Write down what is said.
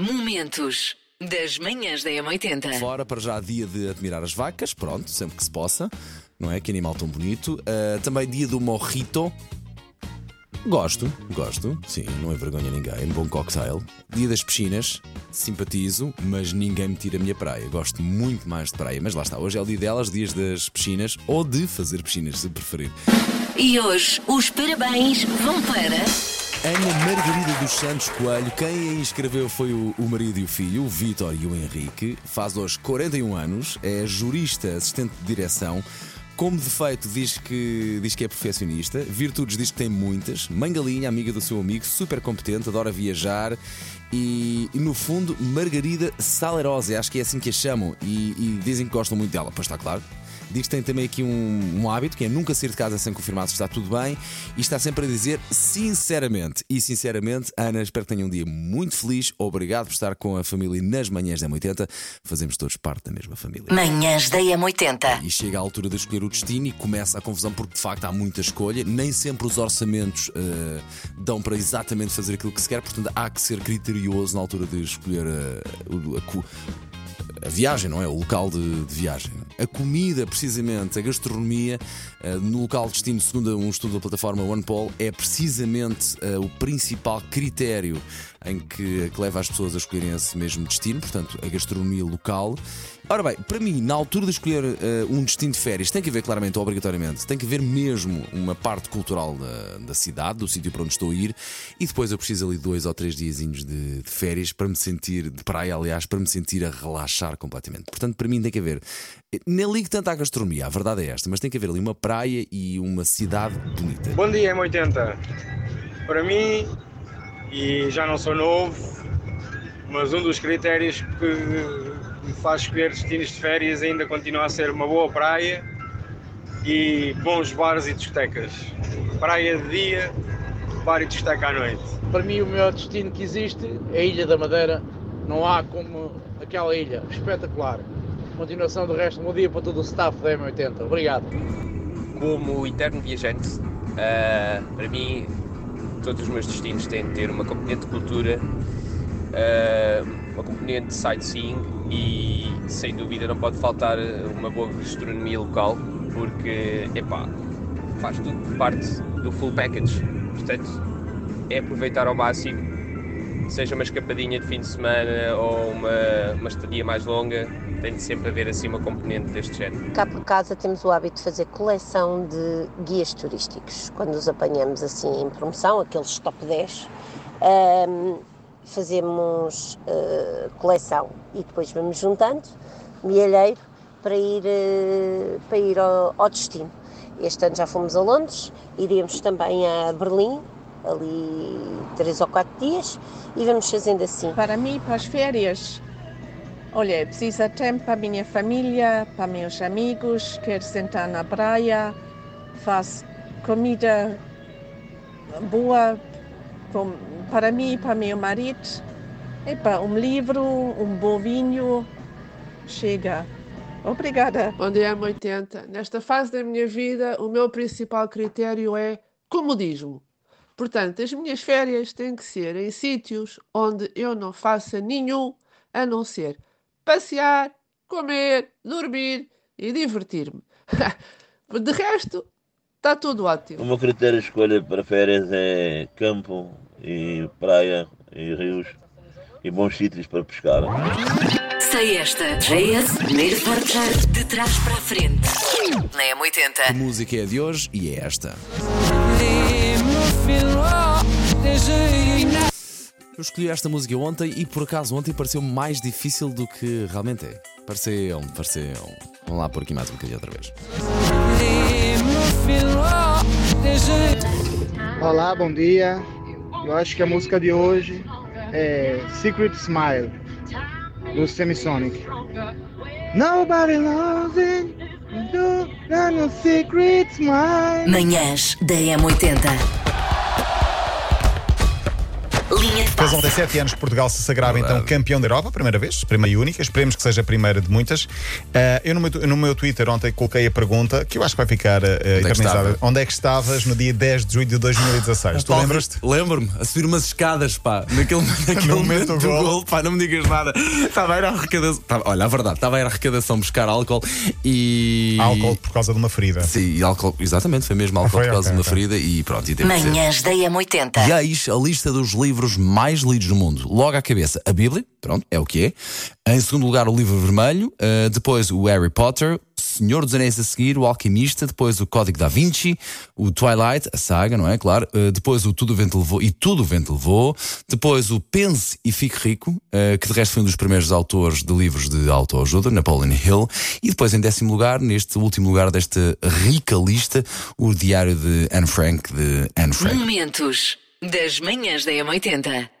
Momentos das manhãs da M80. Fora para já dia de admirar as vacas, pronto, sempre que se possa, não é? Que animal tão bonito. Uh, também dia do morrito. Gosto, gosto, sim, não é vergonha ninguém, bom cocktail. Dia das piscinas, simpatizo, mas ninguém me tira a minha praia. Gosto muito mais de praia, mas lá está, hoje é o dia delas, dias das piscinas, ou de fazer piscinas, se preferir. E hoje os parabéns vão para. Ana Margarida dos Santos Coelho, quem a inscreveu foi o, o marido e o filho, o Vítor e o Henrique. Faz hoje 41 anos, é jurista, assistente de direção. Como defeito, diz que, diz que é perfeccionista. Virtudes, diz que tem muitas. Mãe galinha, amiga do seu amigo, super competente, adora viajar. E, e, no fundo, Margarida Salerosa, acho que é assim que a chamam. E, e dizem que gostam muito dela, pois está claro. Diz que tem também aqui um, um, hábito que é nunca sair de casa sem confirmar se está tudo bem e está sempre a dizer sinceramente. E sinceramente, Ana, espero que tenha um dia muito feliz. Obrigado por estar com a família nas manhãs da M80. Fazemos todos parte da mesma família. Manhãs da M80. E chega a altura de escolher o destino e começa a confusão porque de facto há muita escolha. Nem sempre os orçamentos uh, dão para exatamente fazer aquilo que se quer, portanto há que ser criterioso na altura de escolher a, a a viagem, não é? O local de, de viagem. A comida, precisamente, a gastronomia, uh, no local de destino, segundo um estudo da plataforma OnePoll, é precisamente uh, o principal critério em que, que, leva as pessoas a escolherem esse mesmo destino, portanto, a gastronomia local. Ora bem, para mim, na altura de escolher uh, um destino de férias, tem que haver claramente, obrigatoriamente, tem que haver mesmo uma parte cultural da, da cidade, do sítio para onde estou a ir, e depois eu preciso ali dois ou três diazinhos de, de férias para me sentir, de praia, aliás, para me sentir a relaxar completamente. Portanto, para mim tem que haver. Nem ligo tanto à gastronomia, a verdade é esta, mas tem que haver ali uma praia e uma cidade bonita. Bom dia, M80. Para mim, e já não sou novo, mas um dos critérios que me faz escolher destinos de férias ainda continua a ser uma boa praia e bons bares e discotecas. Praia de dia, bar e discoteca à noite. Para mim, o melhor destino que existe é a Ilha da Madeira. Não há como aquela ilha. Espetacular. Continuação do resto, bom dia para todo o staff da M80. Obrigado. Como eterno viajante, uh, para mim todos os meus destinos têm de ter uma componente de cultura, uh, uma componente de sightseeing e sem dúvida não pode faltar uma boa gastronomia local porque epá, faz tudo parte do full package. Portanto, é aproveitar ao máximo, seja uma escapadinha de fim de semana ou uma, uma estadia mais longa, tem de sempre haver assim uma componente deste género. Cá por casa temos o hábito de fazer coleção de guias turísticos. Quando os apanhamos assim em promoção, aqueles top 10, um, fazemos uh, coleção e depois vamos juntando milheiro para ir, uh, para ir ao, ao destino. Este ano já fomos a Londres, iremos também a Berlim, ali três ou quatro dias, e vamos fazendo assim. Para mim, para as férias, Olha, precisa tempo para a minha família, para meus amigos, quero sentar na praia, faz comida boa para mim e para meu marido. Epa, um livro, um bom vinho, chega. Obrigada. Bom dia, 80. Nesta fase da minha vida, o meu principal critério é comodismo. Portanto, as minhas férias têm que ser em sítios onde eu não faça nenhum a não ser passear, comer, dormir e divertir-me. De resto, está tudo ótimo. O meu critério de escolha para férias é campo e praia e rios e bons sítios para pescar. Sei esta. JS, primeiro portar de trás para a frente. Na M80. A música é de hoje e é esta. Eu escolhi esta música ontem e por acaso ontem pareceu mais difícil do que realmente é. Pareceu, pareceu. Vamos lá por aqui mais um bocadinho outra vez. Olá, bom dia. Eu acho que a música de hoje é Secret Smile, do Semisonic. Nobody loves it. No secret smile. Manhãs da M80. Linha. Faz ontem sete anos que Portugal se sagrava então campeão da Europa, primeira vez, primeira e única. Esperemos que seja a primeira de muitas. Uh, eu no meu, no meu Twitter ontem coloquei a pergunta que eu acho que vai ficar uh, eternizada. Onde é que estavas no dia 10 de julho de 2016? tu lembras-te? Lembro-me, a subir umas escadas, pá, naquele, naquele No momento momento do gol. gol, pá, não me digas nada. Estava a ir à arrecadação. Tava- olha, a verdade, estava a ir à arrecadação buscar álcool e. Álcool por causa de uma ferida. Sim, e álcool, exatamente, foi mesmo álcool foi? por causa Ok, de uma ok. ferida e pronto, e. Manhãs da M80. E eis a lista dos livros mais lidos no mundo. Logo à cabeça, a Bíblia, pronto, é o que é. Em segundo lugar, o livro vermelho. Uh, depois, o Harry Potter. Senhor dos Anéis a seguir, o Alquimista, depois o Código da Vinci, o Twilight, a saga, não é? Claro. Uh, depois o Tudo o Vento Levou e Tudo o Vento Levou. Depois o Pense e Fique Rico, uh, que de resto foi um dos primeiros autores de livros de autoajuda, Napoleon Hill. E depois, em décimo lugar, neste último lugar desta rica lista, o Diário de Anne Frank, de Anne Frank. Momentos das manhãs da M80.